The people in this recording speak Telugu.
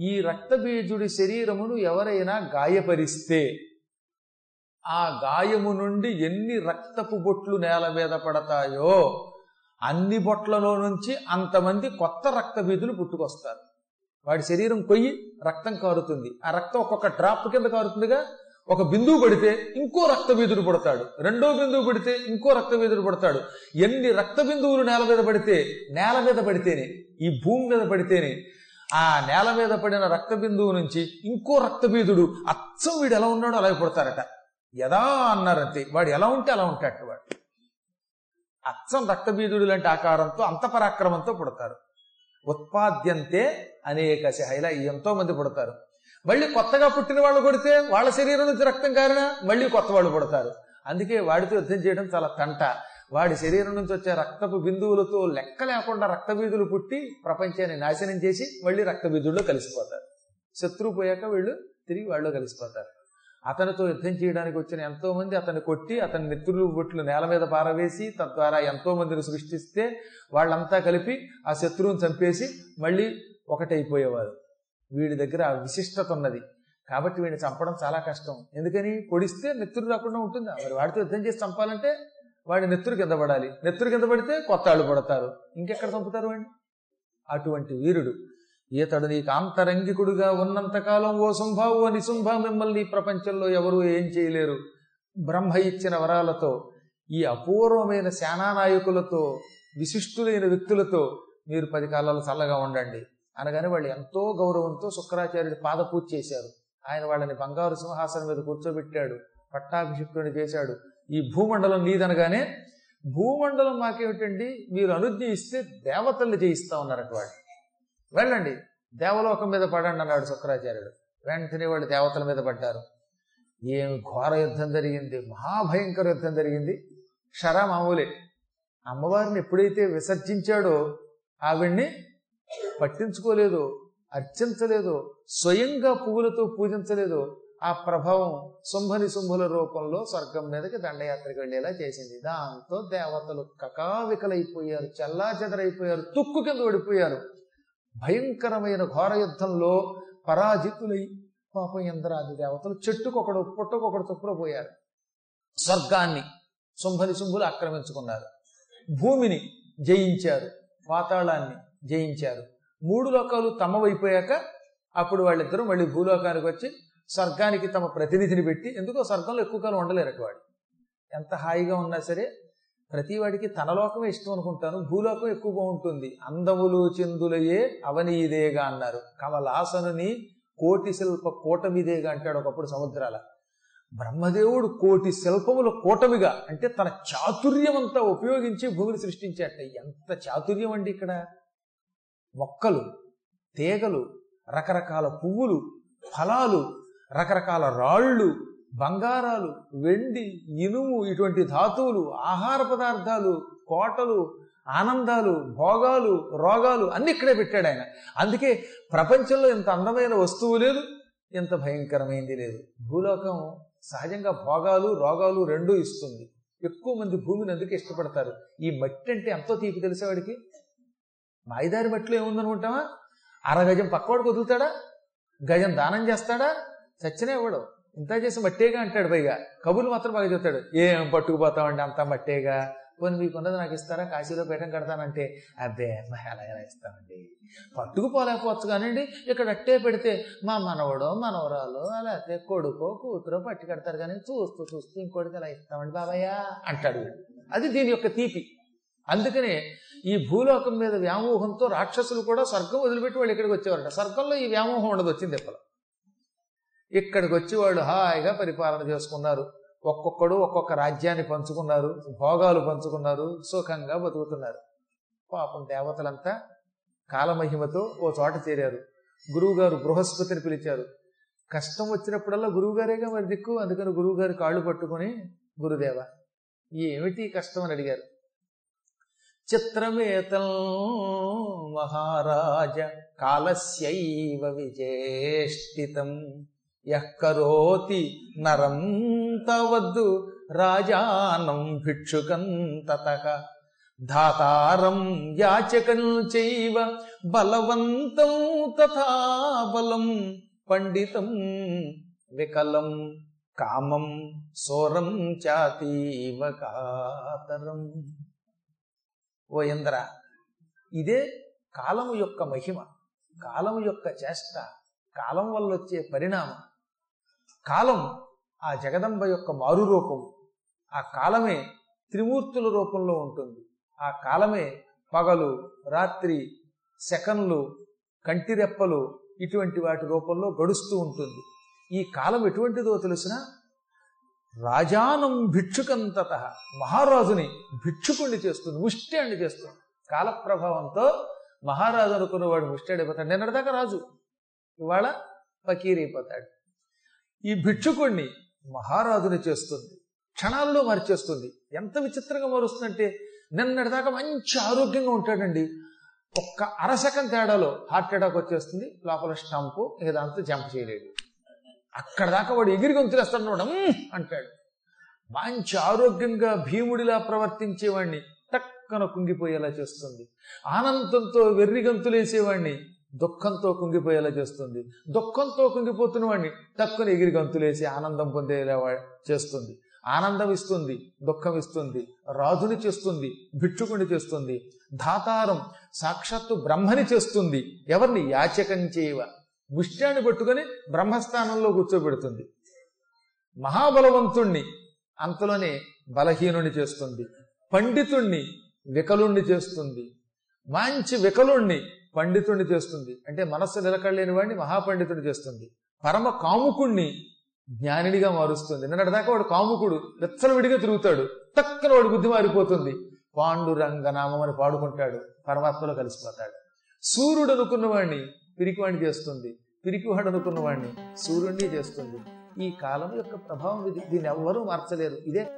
ఈ రక్తబీజుడి శరీరమును ఎవరైనా గాయపరిస్తే ఆ గాయము నుండి ఎన్ని రక్తపు బొట్లు నేల మీద పడతాయో అన్ని బొట్లలో నుంచి అంతమంది కొత్త రక్తబీజులు పుట్టుకొస్తారు. వాడి శరీరం కొయ్యి రక్తం కారుతుంది. ఆ రక్తం ఒక్కొక్క డ్రాప్ కింద కారుతుందిగా. ఒక బిందువు పడితే ఇంకో రక్త బీదుడు పడతాడు. రెండో బిందువు పడితే ఇంకో రక్త బీదుడు పడతాడు. ఎన్ని రక్త బిందువులు నేల మీద పడితే నేల మీద పడితేనే ఈ భూమి మీద పడితేనే ఆ నేల మీద పడిన రక్త బిందువు నుంచి ఇంకో రక్తబీదుడు అచ్చం వీడు ఎలా ఉన్నాడో అలాగే పుడతారట. యదా అన్నారంతే వాడు ఎలా ఉంటే అలా ఉంటాడు వాడు. అచ్చం రక్తబీజుడు లాంటి ఆకారంతో అంత పరాక్రమంతో పుడతారు. ఉత్పాద్యంతే అనేక ఇలా ఎంతో మంది పుడతారు. మళ్ళీ కొత్తగా పుట్టిన వాళ్ళు కొడితే వాళ్ళ శరీరం నుంచి రక్తం కారిన మళ్ళీ కొత్త వాళ్ళు పుడతారు. అందుకే వాడితో యుద్ధం చేయడం చాలా తంట. వాడి శరీరం నుంచి వచ్చే రక్తపు బిందువులతో లెక్క లేకుండా రక్తబీధులు పుట్టి ప్రపంచాన్ని నాశనం చేసి మళ్ళీ రక్తబీధుల్లో కలిసిపోతారు. శత్రువు పోయాక వీళ్ళు తిరిగి వాళ్ళు కలిసిపోతారు. అతనితో యుద్ధం చేయడానికి వచ్చిన ఎంతో మంది అతన్ని కొట్టి అతని మిత్రులు బొట్లు నేల మీద పారవేసి తద్వారా ఎంతో మందిని సృష్టిస్తే వాళ్ళంతా కలిపి ఆ శత్రువుని చంపేసి మళ్ళీ ఒకటైపోయేవారు. వీడి దగ్గర ఆ విశిష్టత ఉన్నది. కాబట్టి వీడిని చంపడం చాలా కష్టం. ఎందుకని? పొడిస్తే మిత్రులు రాకుండా ఉంటుందా. మరి వాడితో యుద్ధం చేసి చంపాలంటే వాడి నెత్తురు కింద పడాలి. నెత్తురు కింద పడితే కొత్త ఆళ్ళు పడతారు. ఇంకెక్కడ చంపుతారు వాడిని? అటువంటి వీరుడు. ఈతడు నీకు అంతరంగికుడుగా ఉన్నంతకాలం ఓ శుంభావు ఓ నిశుంభ మిమ్మల్ని ప్రపంచంలో ఎవరూ ఏం చేయలేరు. బ్రహ్మ ఇచ్చిన వరాలతో ఈ అపూర్వమైన సేనానాయకులతో విశిష్టులైన వ్యక్తులతో మీరు పది కాలాలు చల్లగా ఉండండి. అనగానే వాళ్ళు ఎంతో గౌరవంతో శుక్రాచార్యుడి పాదపూజ చేశారు. ఆయన వాళ్ళని బంగారు సింహాసనం మీద కూర్చోబెట్టాడు. పట్టాభిషిక్తుని చేశాడు. ఈ భూమండలం నీదనగానే భూమండలం మాకేమిటండి? మీరు అనుజ్ఞ ఇస్తే దేవతల్ని చేయిస్తా ఉన్నారట వాళ్ళు వెళ్ళండి. దేవలోకం మీద పడండి అన్నాడు శుక్రాచార్యుడు. వెంటనే వాళ్ళు దేవతల మీద పడ్డారు. ఏం ఘోర యుద్ధం జరిగింది? మహాభయంకర యుద్ధం జరిగింది. క్షర మామూలే. అమ్మవారిని ఎప్పుడైతే విసర్జించాడో ఆవిడ్ని పట్టించుకోలేదు అర్చించలేదు స్వయంగా పువ్వులతో పూజించలేదు ఆ ప్రభావం శుంభని శుంభుల రూపంలో స్వర్గం మీదకి దండయాత్రకు వెళ్ళేలా చేసింది. దాంతో దేవతలు కకావికలైపోయారు చల్లా చెదరైపోయారు తుక్కు కింద ఓడిపోయారు భయంకరమైన ఘోర యుద్ధంలో పరాజితులై పాపం ఇంద్రాది దేవతలు చెట్టుకొకడు పుట్టకొకడు తుప్పులో పోయారు. స్వర్గాన్ని శుంభని శుంభులు ఆక్రమించుకున్నారు. భూమిని జయించారు పాతాళాన్ని జయించారు. మూడు లోకాలు తమవైపోయాక అప్పుడు వాళ్ళిద్దరూ మళ్ళీ భూలోకానికి వచ్చి స్వర్గానికి తమ ప్రతినిధిని పెట్టి ఎందుకో స్వర్గంలో ఎక్కువ కాలం ఉండలేరు అటువాడు. ఎంత హాయిగా ఉన్నా సరే ప్రతి వాడికి తన లోకమే ఇష్టం అనుకుంటాను భూలోకం ఎక్కువ బాగుంటుంది. అందములు చెందులయే అవనీదేగా అన్నారు. కమలాసనుని కోటి శిల్ప కూటమిదేగా అంటాడు ఒకప్పుడు సముద్రాల. బ్రహ్మదేవుడు కోటి శిల్పముల కూటమిగా అంటే తన చాతుర్యం అంతా ఉపయోగించి భూమిని సృష్టించేట ఎంత చాతుర్యం అండి ఇక్కడ? మొక్కలు తీగలు రకరకాల పువ్వులు ఫలాలు రకరకాల రాళ్ళు బంగారాలు వెండి ఇనుము ఇటువంటి ధాతువులు ఆహార పదార్థాలు కోటలు ఆనందాలు భోగాలు రోగాలు అన్ని ఇక్కడే పెట్టాడు ఆయన. అందుకే ప్రపంచంలో ఇంత అందమైన వస్తువు లేదు ఇంత భయంకరమైంది లేదు. భూలోకం సహజంగా భోగాలు రోగాలు రెండూ ఇస్తుంది. ఎక్కువ మంది భూమిని ఎందుకు ఇష్టపడతారు? ఈ మట్టి అంటే ఎంతో తీపి తెలిసేవాడికి మాయిదారి మట్టిలో ఏముందనుకుంటామా అరగజం పక్కవాడికి వదులుతాడా? గజం దానం చేస్తాడా? చచ్చినా ఇవ్వడు ఇంత చేసి మట్టేగా అంటాడు పైగా. కబుర్లు మాత్రం బాగా చెప్తాడు. ఏం పట్టుకుపోతామండి అంతా మట్టేగా? పోనీ మీకు ఉన్నది నాకు ఇస్తారా? కాశీలో పీఠం కడతానంటే. అబ్బే మా ఎలా ఇస్తామండి పట్టుకుపోలేకపోవచ్చు కానివ్వండి ఇక్కడ అట్టే పెడితే మా మనవడో మనవరాలు లేకపోతే కొడుకో కూతురో పట్టి కడతారు కానీ చూస్తూ చూస్తూ ఇంకోటికి ఎలా ఇస్తామండి బాబాయ్య? అంటాడు అది దీని యొక్క తీపి. అందుకనే ఈ భూలోకం మీద వ్యామోహంతో రాక్షసులు కూడా స్వర్గం వదిలిపెట్టి వాళ్ళు ఇక్కడికి వచ్చేవారంట. స్వర్గంలో ఈ వ్యామోహం ఉండదు వచ్చింది ఎప్పుడు ఇక్కడికి వచ్చి వాళ్ళు హాయిగా పరిపాలన చేసుకున్నారు. ఒక్కొక్కడు ఒక్కొక్క రాజ్యాన్ని పంచుకున్నారు భోగాలు పంచుకున్నారు సుఖంగా బతుకుతున్నారు. పాపం దేవతలంతా కాలమహిమతో ఓ చోట చేరారు. గురువుగారు బృహస్పతిని పిలిచారు. కష్టం వచ్చినప్పుడల్లా గురువుగారేగా మరి దిక్కు అందుకని గురువుగారు కాళ్ళు పట్టుకొని గురుదేవ ఏమిటి కష్టం అని అడిగారు. చిత్రమేతం మహారాజ కాలస్యైవ విజేష్టితం. ఎక్కరోతి నరం తవద్దు రాజానం భిక్షుకంతతక. ధాతారం యాచకం చైవ బలవంతం తథా బలం పండితం వికలం కామం సోరం చాతీవ కాతరం. ఓ ఇంద్ర ఇదే కాలము యొక్క మహిమ కాలము యొక్క చేష్ట కాలం వల్ల వచ్చే పరిణామం. కాలం ఆ జగదంబ యొక్క మారు రూపం ఆ కాలమే త్రిమూర్తుల రూపంలో ఉంటుంది. ఆ కాలమే పగలు రాత్రి సెకన్లు కంటిరెప్పలు ఇటువంటి వాటి రూపంలో గడుస్తూ ఉంటుంది. ఈ కాలం ఎటువంటిదో తెలిసిన రాజానం భిక్షుకంతత మహారాజుని భిక్షుకుణ్ణి చేస్తుంది ముష్టాన్ని చేస్తుంది. కాల ప్రభావంతో మహారాజు అనుకున్నవాడు ముష్టాడిపోతాడు నిన్నటిదాకా రాజు ఇవాళ ఫకీరైపోతాడు. ఈ భిక్షుకుణ్ణి మహారాజుని చేస్తుంది. క్షణాల్లో మరిచేస్తుంది ఎంత విచిత్రంగా మారుస్తుందంటే నిన్నటిదాకా మంచి ఆరోగ్యంగా ఉంటాడండి. ఒక్క అరసకం తేడాలో హార్ట్ అటాక్ వచ్చేస్తుంది లోపల స్టంపు ఇక దాంతో జంప్ చేయలేడు. అక్కడ దాకా వాడు ఎగిరి గొంతులేస్తాడు వాడు, అంటాడు. మంచి ఆరోగ్యంగా భీముడిలా ప్రవర్తించేవాడిని టక్కన కుంగిపోయేలా చేస్తుంది. ఆనందంతో వెర్రి గంతులేసేవాడిని దుఃఖంతో కుంగిపోయేలా చేస్తుంది. దుఃఖంతో కుంగిపోతున్న వాడిని తక్కువ ఎగిరి గంతులేసి ఆనందం పొందేలా చేస్తుంది. ఆనందం ఇస్తుంది దుఃఖం ఇస్తుంది రాజుని చేస్తుంది భిక్షుకుని చేస్తుంది ధాతారం సాక్షాత్తు బ్రహ్మని చేస్తుంది. ఎవరిని? యాచకం చేయవ. ముష్టాన్ని పట్టుకొని బ్రహ్మస్థానంలో కూర్చోబెడుతుంది. మహాబలవంతుణ్ణి అంతలోనే బలహీనుని చేస్తుంది. పండితుణ్ణి వికలుణ్ణి చేస్తుంది. మంచి వికలుణ్ణి పండితుడిని చేస్తుంది. అంటే మనస్సు నిలకడలేని వాడిని మహాపండితుడు చేస్తుంది. పరమ కాముకుణ్ణి జ్ఞానినిగా మారుస్తుంది. నిన్నటిదాకా వాడు కాముకుడు విచ్చలవిడిగా తిరుగుతాడు. తక్కన వాడు బుద్ధి మారిపోతుంది. పాండురంగనామం అని పాడుకుంటాడు. పరమాత్మలో కలిసిపోతాడు. సూర్యుడు అనుకున్న వాడిని పిరికివాణ్ణి చేస్తుంది. పిరికివాడు అనుకున్న వాడిని సూర్యుడిని చేస్తుంది. ఈ కాలం యొక్క ప్రభావం ఇది. దీన్ని ఎవ్వరూ మార్చలేరు. ఇదే